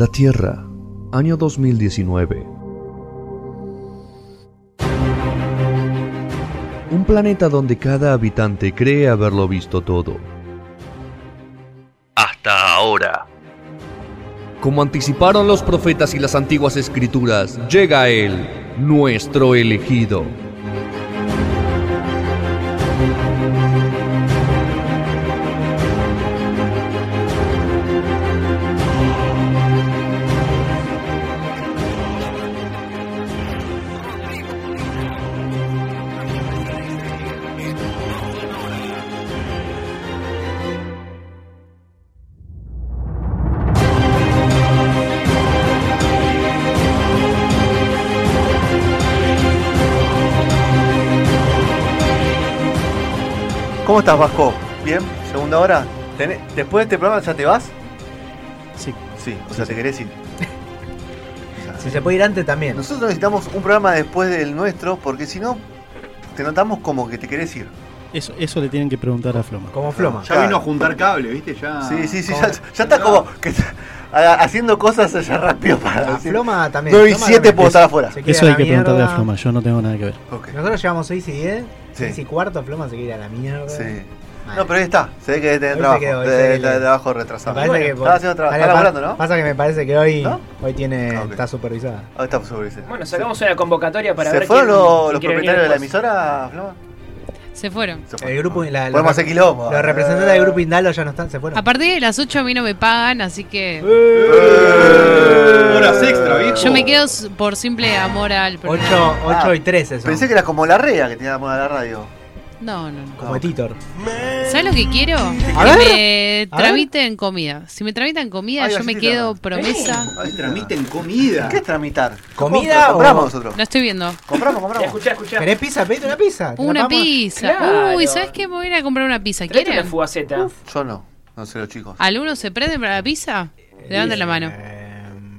La Tierra, año 2019. Un planeta donde cada habitante cree haberlo visto todo. Hasta ahora. Como anticiparon los profetas y las antiguas escrituras, llega Él, nuestro elegido. ¿Cómo estás, Vasco? ¿Bien? ¿Segunda hora? ¿Tenés- ¿Después de este programa ya te vas? Sí. Sí, o sea, te querés ir. Si se puede ir antes también. Nosotros necesitamos un programa después del nuestro porque si no, te notamos como que te querés ir. Eso, eso le tienen que preguntar a Floma. Como Floma. Ya vino a juntar cable, ¿viste? Ya. Sí, sí, sí, ya, ya está como que está ha- haciendo cosas ya rápido para A decir. Floma también. 9 y Floma 7 también. puedo estar afuera. Eso hay que preguntarle a. Floma, yo no tengo nada que ver. Nosotros llevamos 6 y 10, Sí. 6 y cuarto, Floma se quiere ir a la mierda. Sí. No, pero ahí está. Se ve que debe tener Hoy se trabajo. quedó, hoy de, se de- de trabajo Me retrasado. parece que Está haciendo trabajo. Está laburando, ¿no? Pasa que me parece que hoy, ¿No? hoy tiene, Ah, está supervisada. Ahí está ese. Bueno, sacamos una convocatoria para ¿Se ver fueron quién- los, los propietarios de la emisora, Floma? Se fueron. Se fueron. El grupo, la, los, Podemos hacer quilombo. los representantes del grupo Indalo ya no están, se fueron. A partir de las 8 a mí no me pagan, así que Eh. Horas extra, viejo. yo me quedo s- por simple amor al 8, programa. 8 y 13 son. Pensé que era como la rea que tenía a la radio. No, no, no. Como de Titor. ¿Sabes lo que quiero? A que ver. me tramiten comida. Si me tramitan comida, Ay, yo me quedo promesa. Ay, Tramiten comida. ¿Qué es tramitar? ¿Comida Compra- Compramos o- nosotros. Lo estoy viendo. Compramos, compramos. escuchá, escuchá. ¿Querés pizza? Pedite una pizza. ¿Te la Una pizza. Claro. Uy, ¿sabes qué? Me voy a ir a comprar una pizza. Una ¿Quieren? fugaceta. Yo no. No sé los chicos. ¿Alguno se prende para la pizza? Levanten la mano.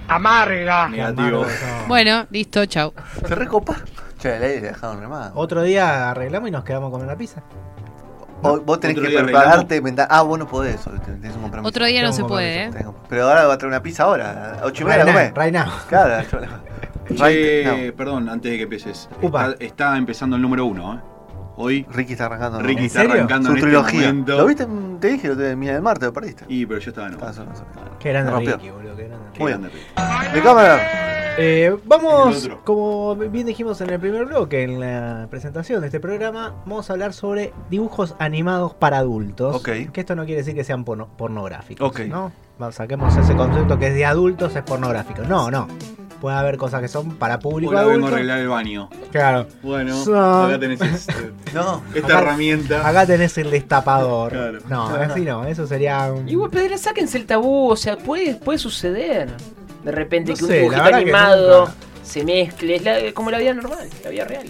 Eh, Negativo. Bueno, listo, chau. ¿Se recopa? Che, la le dejaron remado. Otro día arreglamos y nos quedamos a comer una pizza. O- vos tenés Otro que día prepararte mental. Ah, vos no podés. Tenés un compromiso. Otro día no se puede, ¿eh? Pero ahora va a traer una pizza ahora. A ocho y media Right la now, comés. right now. Claro. yo- Che, Right now. perdón, antes de que empieces. Upa. Está, está empezando el número uno, ¿eh? Hoy Ricky está arrancando. ¿no? Ricky ¿En está serio? arrancando Su en este trilogía. ¿Lo viste? en- Te dije, lo de Mía del Marte, lo perdiste. Y, pero yo estaba en sé. Qué grande. Ricky, boludo. Qué grande. Muy grande, Ricky. De cámara. Eh, vamos, como bien dijimos en el primer bloque, en la presentación de este programa, vamos a hablar sobre dibujos animados para adultos. Ok. Que esto no quiere decir que sean porno- pornográficos. Ok. ¿no? Saquemos ese concepto que es de adultos, es pornográfico. No, no. Puede haber cosas que son para público Hola, vengo a arreglar el baño. Claro. Bueno, So- acá tenés este- No. esta Acá- herramienta. Acá tenés el destapador. Claro. No, así no. Eso sería un... Igual, pero sáquense el tabú, o sea, puede, puede suceder. De repente No que un sé, la dibujito animado se mezcle, es la- como la vida normal, la vida real.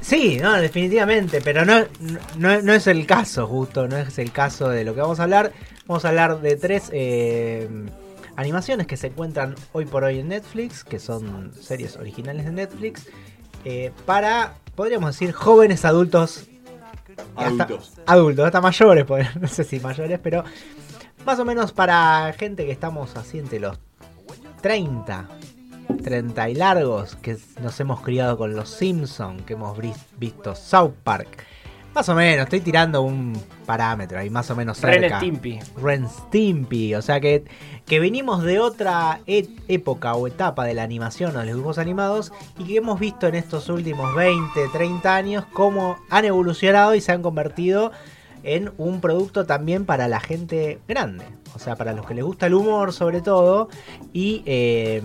Sí, no, definitivamente, pero no, no, no es el caso, justo, no es el caso de lo que vamos a hablar. Vamos a hablar de tres eh, animaciones que se encuentran hoy por hoy en Netflix, que son series originales de Netflix, eh, para, podríamos decir, jóvenes adultos. hasta- Adultos. adultos, hasta mayores, pues, no sé si mayores, pero más o menos para gente que estamos así entre los 30, 30 y largos, que nos hemos criado con los Simpsons, que hemos visto South Park. Más o menos, estoy tirando un parámetro ahí, más o menos Ren cerca. Stimpy. Ren Stimpy, o sea que, que venimos de otra e- época o etapa de la animación o de los dibujos animados y que hemos visto en estos últimos 20, 30 años cómo han evolucionado y se han convertido en un producto también para la gente grande, o sea, para los que les gusta el humor sobre todo y, eh,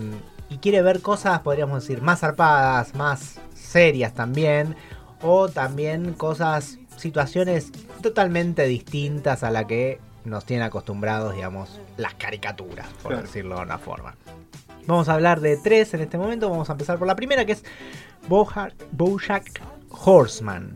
y quiere ver cosas, podríamos decir, más zarpadas, más serias también, o también cosas, situaciones totalmente distintas a la que nos tienen acostumbrados, digamos, las caricaturas, por Claro. decirlo de una forma. Vamos a hablar de tres en este momento. Vamos a empezar por la primera, que es Boja- Bojack Horseman.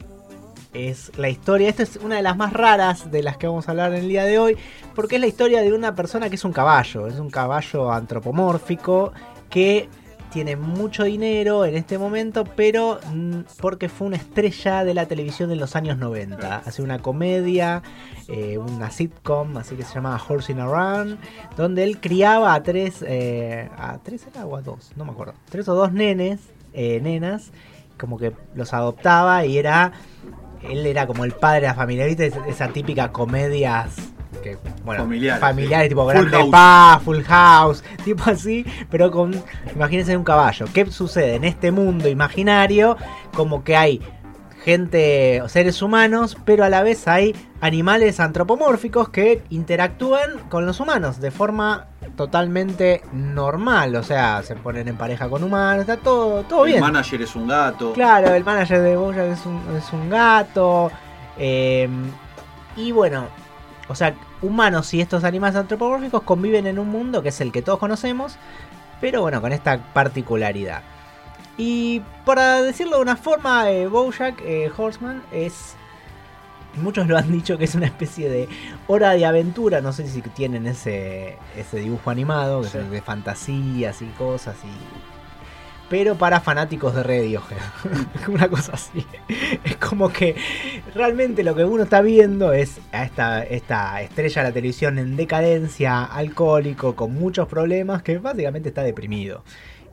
Es la historia, esta es una de las más raras de las que vamos a hablar en el día de hoy, porque es la historia de una persona que es un caballo, es un caballo antropomórfico que tiene mucho dinero en este momento, pero mm, porque fue una estrella de la televisión en los años 90. Hace una comedia, eh, una sitcom, así que se llamaba Horsing Around, donde él criaba a tres, eh, a tres era o a dos, no me acuerdo, tres o dos nenes, eh, nenas, como que los adoptaba y era, él era como el padre de la familia, ¿viste? Es- Esa típica comedias que, bueno, Familiares, tipo Full Grande House. Paz, Full House, tipo así, pero con, imagínense un caballo. ¿Qué sucede en este mundo imaginario? Como que hay gente, seres humanos, pero a la vez hay animales antropomórficos que interactúan con los humanos de forma totalmente normal, o sea, se ponen en pareja con humanos, está todo, todo el bien. manager es un gato. Claro, el manager de Bojack es un, es un gato. eh, y bueno, o sea, humanos y estos animales antropomórficos conviven en un mundo que es el que todos conocemos, pero bueno, con esta particularidad. Y para decirlo de una forma, eh, Bojack eh, Horseman es... Muchos lo han dicho que es una especie de hora de aventura, no sé si tienen ese, ese dibujo animado, que Sí. es de fantasías y cosas y pero para fanáticos de Radiohead. Una cosa así. Es como que realmente lo que uno está viendo es a esta, esta estrella de la televisión en decadencia, alcohólico, con muchos problemas, que básicamente está deprimido.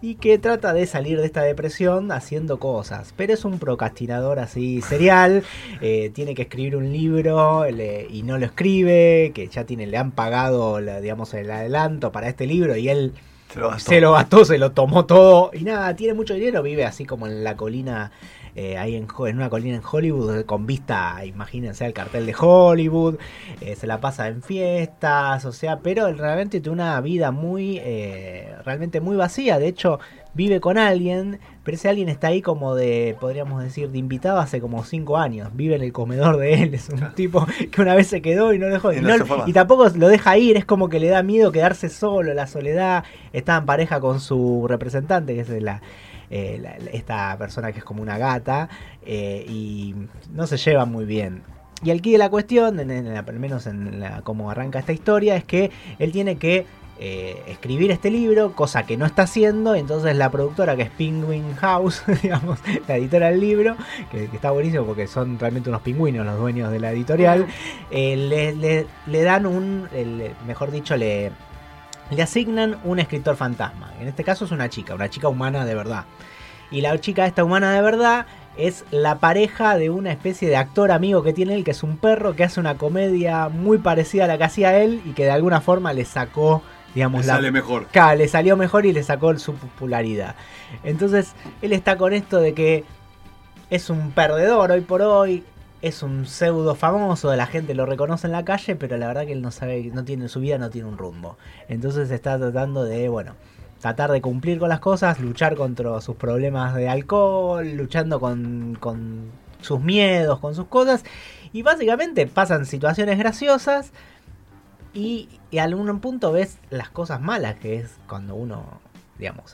Y que trata de salir de esta depresión haciendo cosas. Pero es un procrastinador así serial. eh, tiene que escribir un libro le- y no lo escribe. Que ya tiene, le han pagado la- digamos, el adelanto para este libro. Y él Se lo gastó. se lo se lo tomó todo y nada, tiene mucho dinero, vive así como en la colina, eh, ahí en, una colina en Hollywood, eh, con vista, imagínense, al cartel de Hollywood, eh, se la pasa en fiestas, o sea, pero él realmente tiene una vida muy, eh, realmente muy vacía, de hecho vive con alguien, pero ese alguien está ahí como de, podríamos decir, de invitado hace como 5 años, vive en el comedor de él, es un tipo que una vez se quedó y no dejó, Y no y tampoco lo deja ir, es como que le da miedo quedarse solo, la soledad, está en pareja con su representante, que es la, eh, la- esta persona que es como una gata, eh, y no se llevan muy bien. Y de la cuestión, en, en la- al menos en la, cómo arranca esta historia, es que él tiene que eh, escribir este libro, cosa que no está haciendo, entonces la productora que es Penguin House, digamos, la editora del libro, que, que está buenísimo porque son realmente unos pingüinos los dueños de la editorial, eh, le, le- le dan un, el- mejor dicho, le, le asignan un escritor fantasma. En este caso es una chica, una chica humana de verdad. Y la chica esta humana de verdad es la pareja de una especie de actor amigo que tiene él, que es un perro que hace una comedia muy parecida a la que hacía él y que de alguna forma le sacó, digamos, Le la, sale mejor. Claro, le salió mejor y le sacó su popularidad. Entonces, él está con esto de que es un perdedor hoy por hoy, es un pseudo famoso, la gente lo reconoce en la calle, pero la verdad que él no sabe, no tiene su vida, no tiene un rumbo. Entonces está tratando de, bueno, tratar de cumplir con las cosas, luchar contra sus problemas de alcohol, luchando con, con sus miedos, con sus cosas. Y básicamente pasan situaciones graciosas y, y a algún punto ves las cosas malas que es cuando uno,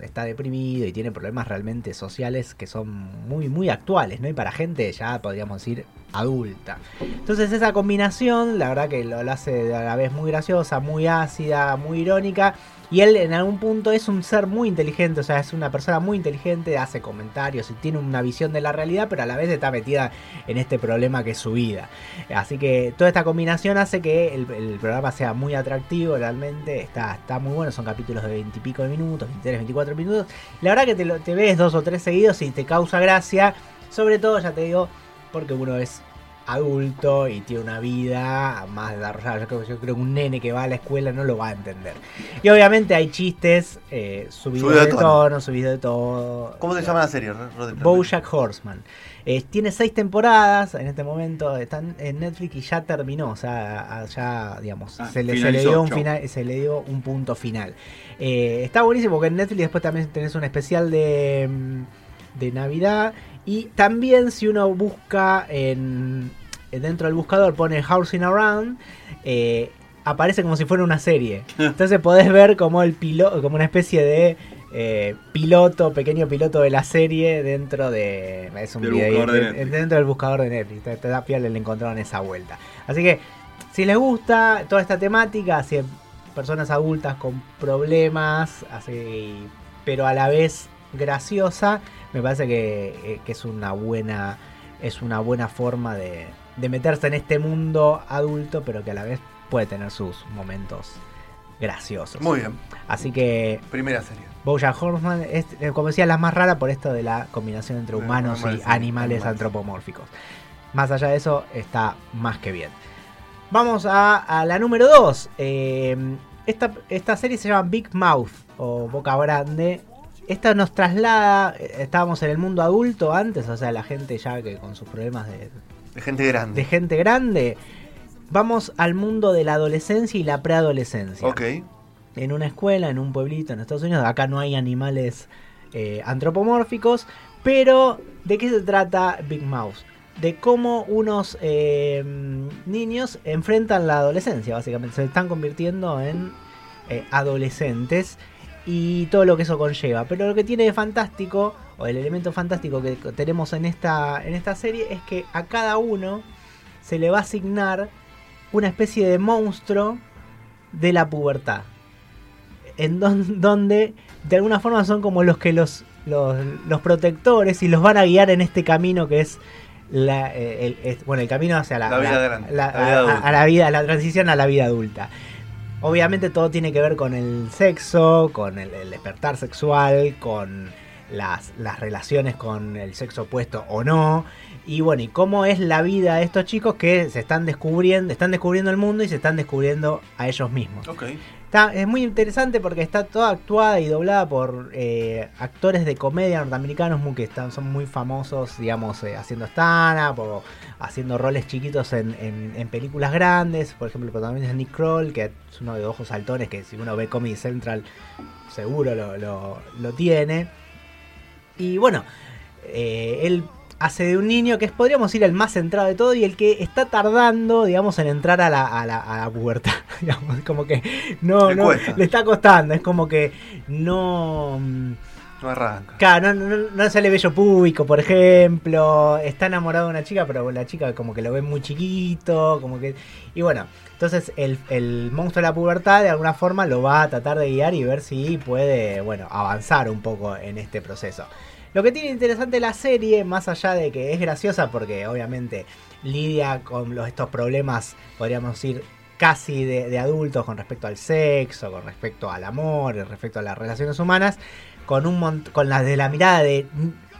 está deprimido y tiene problemas realmente sociales que son muy, muy actuales, ¿no? Y para gente ya podríamos decir adulta. Entonces esa combinación, la verdad que lo hace a la vez muy graciosa, muy ácida, muy irónica. Y él en algún punto es un ser muy inteligente, o sea, es una persona muy inteligente, hace comentarios y tiene una visión de la realidad, pero a la vez está metida en este problema que es su vida. Así que toda esta combinación hace que el, programa sea muy atractivo, realmente está, está muy bueno, son capítulos de 20 y pico de minutos, 23, 24 minutos. La verdad que te ves dos o tres seguidos y te causa gracia, sobre todo, ya te digo, porque uno es adulto y tiene una vida más desarrollada. Yo creo, yo creo que un nene que va a la escuela no lo va a entender. Y obviamente hay chistes eh, subidos Subido de de tono. tono, subidos de todo. ¿Cómo se llama la serie? Bojack Horseman. Eh, tiene seis temporadas en este momento, están en Netflix y ya terminó, o sea, ya, digamos, Ah, se, le, se le dio un final, se le dio un punto final. Eh, está buenísimo porque en Netflix después también tenés un especial de, mm, de Navidad y también si uno busca en dentro del buscador pone Housing Around, eh, aparece como si fuera una serie. Entonces podés ver como el piloto, como una especie de eh, piloto, pequeño piloto de la serie dentro de. Es un Del video buscador de de- Netflix. dentro del buscador de Netflix. Te, te da pie le encontraron esa vuelta. Así que, si les gusta toda esta temática, si personas adultas con problemas, así, pero a la vez graciosa, me parece que, eh, que es una buena es una buena forma de, de meterse en este mundo adulto, pero que a la vez puede tener sus momentos graciosos. Muy bien. Así que Primera serie. Bojack Horseman es, eh, como decía, la más rara por esto de la combinación entre Eh, humanos y animales animales. antropomórficos. Más allá de eso, está más que bien. Vamos a, a la número 2. esta, esta serie se llama Big Mouth o Boca Grande. Esta nos traslada, eh, estábamos en el mundo adulto antes, o sea, la gente ya que con sus problemas de, De gente grande. de gente grande. Vamos al mundo de la adolescencia y la preadolescencia Ok. en una escuela, en un pueblito en Estados Unidos. Acá no hay animales eh, antropomórficos. Pero, ¿de qué se trata Big Mouse? De cómo unos eh, niños enfrentan la adolescencia, básicamente. Se están convirtiendo en eh, adolescentes y todo lo que eso conlleva. Pero lo que tiene de fantástico, o el elemento fantástico que tenemos en esta, en esta serie, es que a cada uno se le va a asignar una especie de monstruo de la pubertad en don- donde de alguna forma son como los que los, los, los protectores y los van a guiar en este camino que es la, eh, el, bueno el camino hacia la, La vida grande, la- la vida a- adulta. a la vida la transición a la vida adulta obviamente todo tiene que ver con el sexo con el, el despertar sexual con las, relaciones con el sexo opuesto o no y bueno y cómo es la vida de estos chicos que se están descubriendo están descubriendo el mundo y se están descubriendo a ellos mismos. Es muy interesante porque está toda actuada y doblada por eh, actores de comedia norteamericanos que están, son muy famosos, digamos, eh, haciendo stand-up haciendo roles chiquitos en, en- en películas grandes. Por ejemplo, el protagonista es Nick Kroll, que es uno de ojos saltones, que si uno ve Comedy Central seguro lo, lo- lo tiene. Y bueno, eh, él hace de un niño que es, podríamos decir, el más centrado de todo y el que está tardando, digamos, en entrar a la, a la, a la pubertad. digamos, como que no, Le no, le está costando, es como que no... mm, No arranca. Claro, no, no, no sale bello público, por ejemplo. Está enamorado de una chica, pero la chica como que lo ve muy chiquito, como que... Y bueno, entonces el, el monstruo de la pubertad de alguna forma lo va a tratar de guiar y ver si puede, bueno, avanzar un poco en este proceso. Lo que tiene interesante la serie, más allá de que es graciosa porque obviamente lidia con los, estos problemas, podríamos decir, casi de, adultos con respecto al sexo, con respecto al amor, respecto a las relaciones humanas, con un con la de la mirada de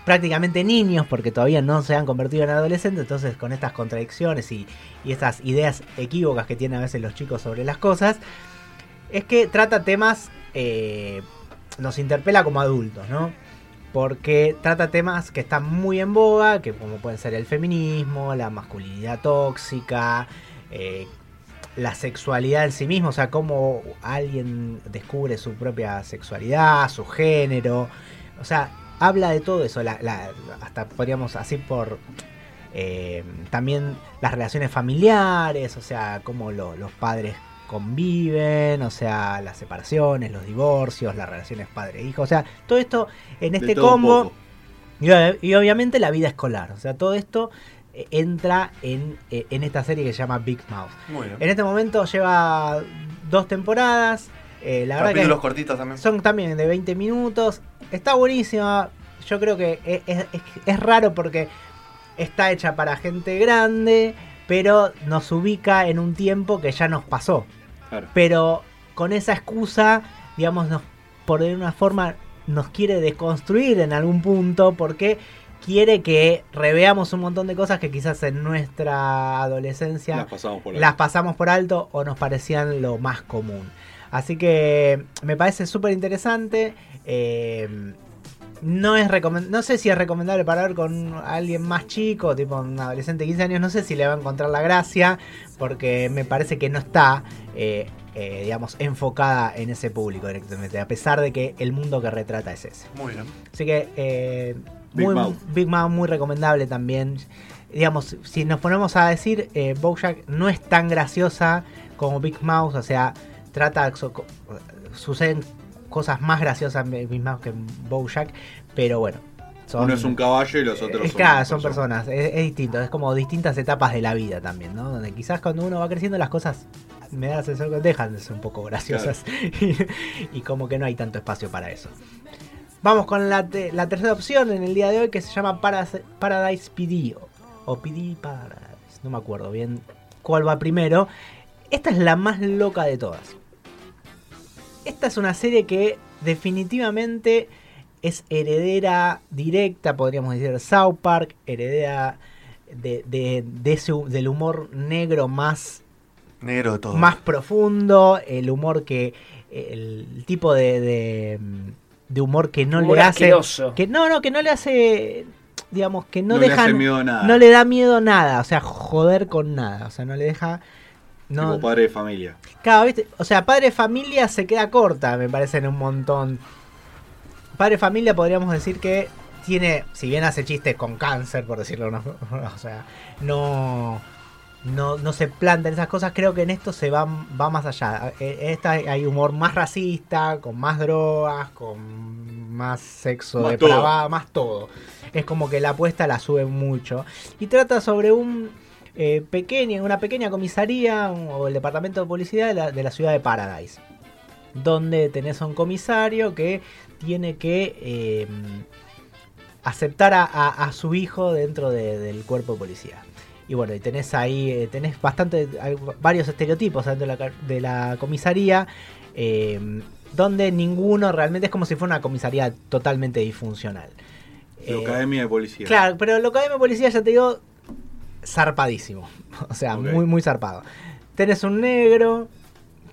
prácticamente niños, porque todavía no se han convertido en adolescentes, entonces con estas contradicciones y, y estas ideas equívocas que tienen a veces los chicos sobre las cosas, es que trata temas, eh, nos interpela como adultos, ¿no? Porque trata temas que están muy en boga, que como pueden ser el feminismo, la masculinidad tóxica, eh, la sexualidad en sí mismo, o sea, cómo alguien descubre su propia sexualidad, su género, o sea, habla de todo eso, hasta podríamos así por eh, también las relaciones familiares, o sea, cómo lo- los padres conviven, o sea, las separaciones, los divorcios, las relaciones padre-hijo, o sea, todo esto en este combo poco. y, ob- y obviamente la vida escolar, o sea, todo esto eh, entra en, eh, en esta serie que se llama Big Mouth. Muy bien. En este momento lleva dos temporadas. eh, la verdad que cortitos también. son también de 20 minutos. Está buenísima. Yo creo que es- es- es raro porque está hecha para gente grande, pero nos ubica en un tiempo que ya nos pasó. Claro. Pero con esa excusa, digamos, nos, por de una forma nos quiere desconstruir en algún punto porque quiere que reveamos un montón de cosas que quizás en nuestra adolescencia Las pasamos por ahí. las pasamos por alto o nos parecían lo más común. Así que me parece súper interesante. eh, no es recomen- no sé si es recomendable para ver con alguien más chico, tipo un adolescente de 15 años, no sé si le va a encontrar la gracia, porque me parece que no está, eh, eh, digamos, enfocada en ese público directamente, a pesar de que el mundo que retrata es ese. Muy bien. Así que eh, Big muy, Mouth. Big Mouth muy recomendable también. Digamos, si nos ponemos a decir, eh, Bojack no es tan graciosa como Big Mouth, o sea, trata, suceden cosas más graciosas Mouth que Bojack, pero bueno. Son, Uno es un caballo y los otros eh, son, claro, son personas, es, es distinto, es como distintas etapas de la vida también, ¿no? Donde quizás cuando uno va creciendo las cosas me da la sensación que dejan de ser un poco graciosas y, y como que no hay tanto espacio para eso. Vamos con la, te- la tercera opción en el día de hoy que se llama Paras- Paradise PD o, o PD Paradise, no me acuerdo bien cuál va primero. Esta es la más loca de todas. Esta es una serie que definitivamente es heredera directa, podríamos decir, de South Park, heredera de, de- de ese del humor negro más Negro de todo. más profundo, el humor que. el tipo de, de, de humor que no Humor le hace. asqueroso. Que no, no, que no le hace. Digamos, que no, No le deja. hace miedo a nada. No le da miedo nada, o sea, joder con nada, o sea, no le deja. No, Tipo padre de familia. Claro, ¿viste? O sea, padre de familia se queda corta, me parece, en un montón. Padre de familia podríamos decir que tiene, si bien hace chistes con cáncer, por decirlo, no, o sea, no, no, no se plantan esas cosas, creo que en esto se va, va más allá. En esta hay humor más racista, con más drogas, con más sexo Más depravado, más todo. Es como que la apuesta la sube mucho. Y trata sobre un eh, pequeño, una pequeña comisaría o el departamento de policía de la, de la ciudad de Paradise. Donde tenés a un comisario que tiene que eh, aceptar a, a- a su hijo dentro de- del cuerpo de policía. Y bueno, y tenés ahí, eh, tenés bastante, varios estereotipos dentro de la, de la comisaría, eh, donde ninguno realmente es como si fuera una comisaría totalmente disfuncional. La Academia de Policía. Claro, pero que hay en policía, ya te digo, zarpadísimo. O sea, muy, muy zarpado. Tenés un negro,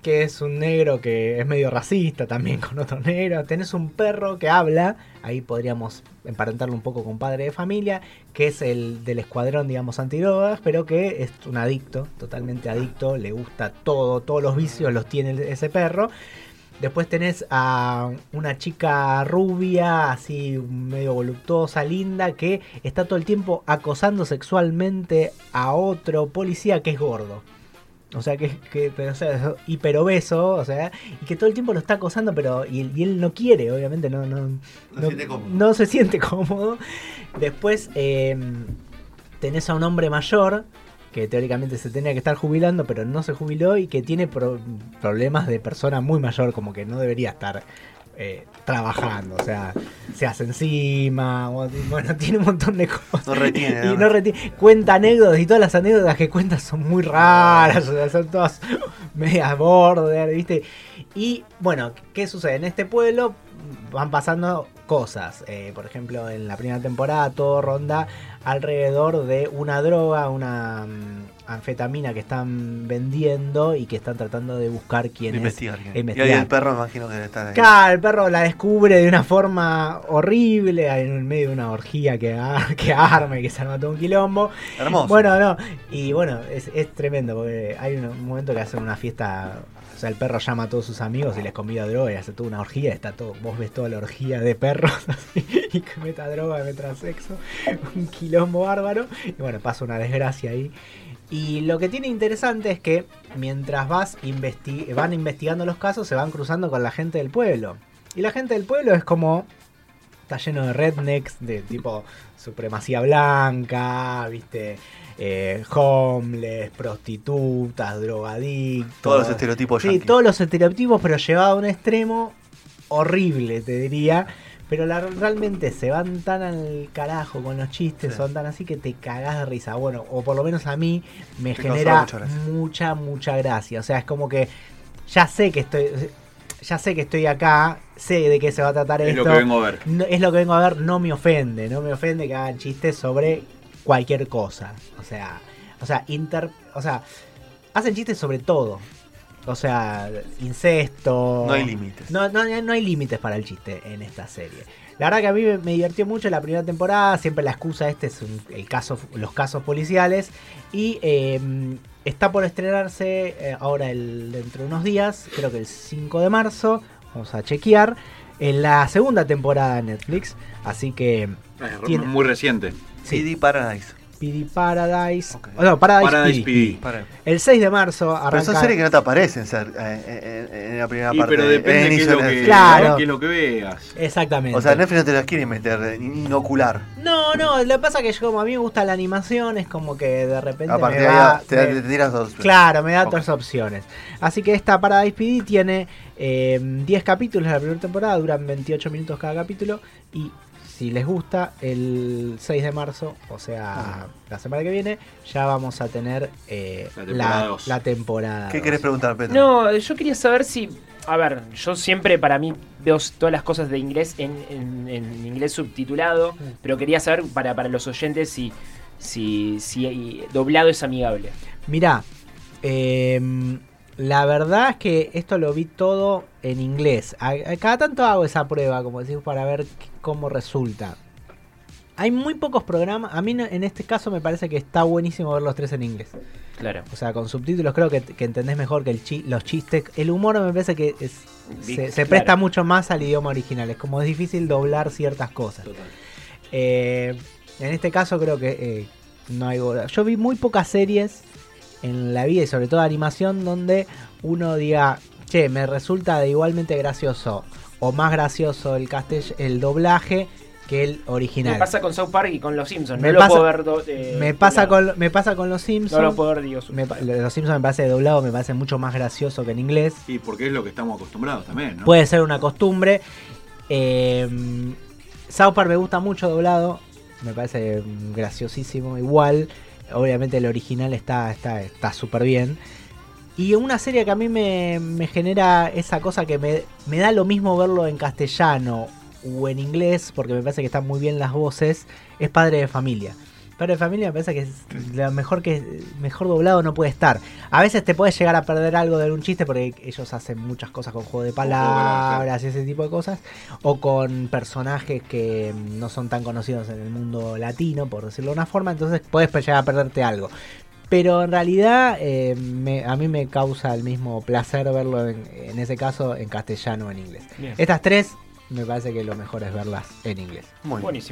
que es un negro que es medio racista también con otro negro. Tenés un perro que habla, ahí podríamos emparentarlo un poco con padre de familia, que es el del escuadrón, digamos, antidrogas, pero que es un adicto, totalmente adicto, le gusta todo, todos los vicios los tiene ese perro. Después tenés a una chica rubia, así medio voluptuosa, linda, que está todo el tiempo acosando sexualmente a otro policía que es gordo. O sea, que, que pero, o sea, es hiperobeso, o sea, y que todo el tiempo lo está acosando, pero y, él- y él no quiere, obviamente, no, no, No se siente cómodo. no se siente cómodo. Después eh, tenés a un hombre mayor que teóricamente se tenía que estar jubilando, pero no se jubiló y que tiene pro- problemas de persona muy mayor, como que no debería estar eh, trabajando, o sea, se hace encima, bueno, tiene un montón de cosas. No retiene, Y ¿no? retiene. Cuenta anécdotas y todas las anécdotas que cuenta son muy raras, o sea, son todas medias border, ¿viste? Y bueno, ¿qué sucede? En este pueblo van pasando cosas. Eh, por ejemplo, en la primera temporada todo ronda alrededor de una droga, una mm, anfetamina que están vendiendo y que están tratando de buscar quién De es. investigar. Y ahí investigar. el perro, imagino que está ahí. Claro, el perro la descubre de una forma horrible en medio de una orgía que, ar- que arma y que se arma todo un quilombo. Hermoso. Bueno, no, y bueno, es, es tremendo porque hay un, un momento que hacen una fiesta, o sea, el perro llama a todos sus amigos y les convida droga y hace toda una orgía, está todo, vos ves toda la orgía de perros así, y que meta droga, meta sexo, un quilombo bárbaro, y bueno, pasa una desgracia ahí. Y lo que tiene interesante es que mientras vas van investigando los casos, se van cruzando con la gente del pueblo. Y la gente del pueblo es como está lleno de rednecks, de tipo supremacía blanca, viste, eh, homeless, prostitutas, drogadictos. Todos los estereotipos Sí, todos los estereotipos, pero llevado a un extremo horrible, te diría. Pero la- realmente se van tan al carajo con los chistes, Sí. son tan así que te cagás de risa. Bueno, o por lo menos a mí me Te genera mucha mucha, gracia. O sea, es como que ya sé que estoy, ya sé que estoy acá, sé de qué se va a tratar Es esto. lo que vengo a ver. No- es lo que vengo a ver, no me ofende, no me ofende que hagan chistes sobre cualquier cosa. O sea, o sea, inter, o sea, hacen chistes sobre todo. O sea, incesto. No hay límites. No, no, no hay límites para el chiste en esta serie. La verdad que a mí me, divirtió mucho la primera temporada. Siempre la excusa este es un- el caso, los casos policiales. Y eh, está por estrenarse eh, ahora el, dentro de unos días, creo que el 5 de marzo. Vamos a chequear. En la segunda temporada de Netflix. Así que Es Tiene- muy reciente. sí, CD Paradise. PD Paradise. Ok. o no, Paradise, Paradise PD. PD. Para. El 6 de marzo Pero arranca. son series que no te aparecen ser, eh, en, en la primera Y, parte. pero de- depende en de qué es, lo de que. Claro. qué es lo que veas. Exactamente. O sea, Netflix no te las quiere meter, inocular. No, no, lo que pasa es que yo, como a mí me gusta la animación, es como que de repente A partir me de da- ahí te, me- te tiras dos. Claro, me da Ok. otras opciones. Así que esta Paradise PD tiene eh, 10 capítulos de la primera temporada, duran 28 minutos cada capítulo. Y si les gusta, el 6 de marzo, o sea, la semana que viene, ya vamos a tener eh, La temporada la, dos. la temporada. ¿Qué dos. querés preguntar, Petro? No, yo quería saber si. A ver, yo siempre para mí veo todas las cosas de inglés en, en- en inglés subtitulado, pero quería saber para, para los oyentes si, si, si doblado es amigable. Mirá, em, la verdad es que esto lo vi todo en inglés. A- a- cada tanto hago esa prueba, como decís, para ver cómo resulta. Hay muy pocos programas. A mí en este caso me parece que está buenísimo ver los tres en inglés. Claro. O sea, con subtítulos creo que, que entendés mejor que el chi- los chistes. El humor me parece que es- se, presta mucho más al idioma original. Es como es difícil doblar ciertas cosas. Total. Eh, en este caso creo que eh, no hay... Yo vi muy pocas series en la vida y sobre todo animación donde uno diga, che, me resulta de igualmente gracioso o más gracioso el castell el doblaje que el original. Me pasa con South Park y con Los Simpsons. Me no pasa- lo puedo ver. do- eh, me pasa doblado. con me pasa con los No Simpsons. lo puedo ver, digo. Me los Simpsons me parece doblado, me parece mucho más gracioso que en inglés. Y porque es lo que estamos acostumbrados también, ¿no? Puede ser una costumbre. Eh, South Park me gusta mucho doblado. Me parece mm, graciosísimo. Igual, obviamente el original está está está súper bien. Y una serie que a mí me, me genera esa cosa que me, me da lo mismo verlo en castellano o en inglés, porque me parece que están muy bien las voces, es Padre de Familia. Padre de Familia me parece que es lo mejor que mejor doblado no puede estar. A veces te puedes llegar a perder algo de un chiste porque ellos hacen muchas cosas con juego de palabras, y ese tipo de cosas. O con personajes que no son tan conocidos en el mundo latino, por decirlo de una forma. Entonces puedes llegar a perderte algo. Pero en realidad eh, me- a mí me causa el mismo placer verlo en, en ese caso en castellano o en inglés. Bien. Estas tres me parece que lo mejor es verlas en inglés. Muy. Buenísimo.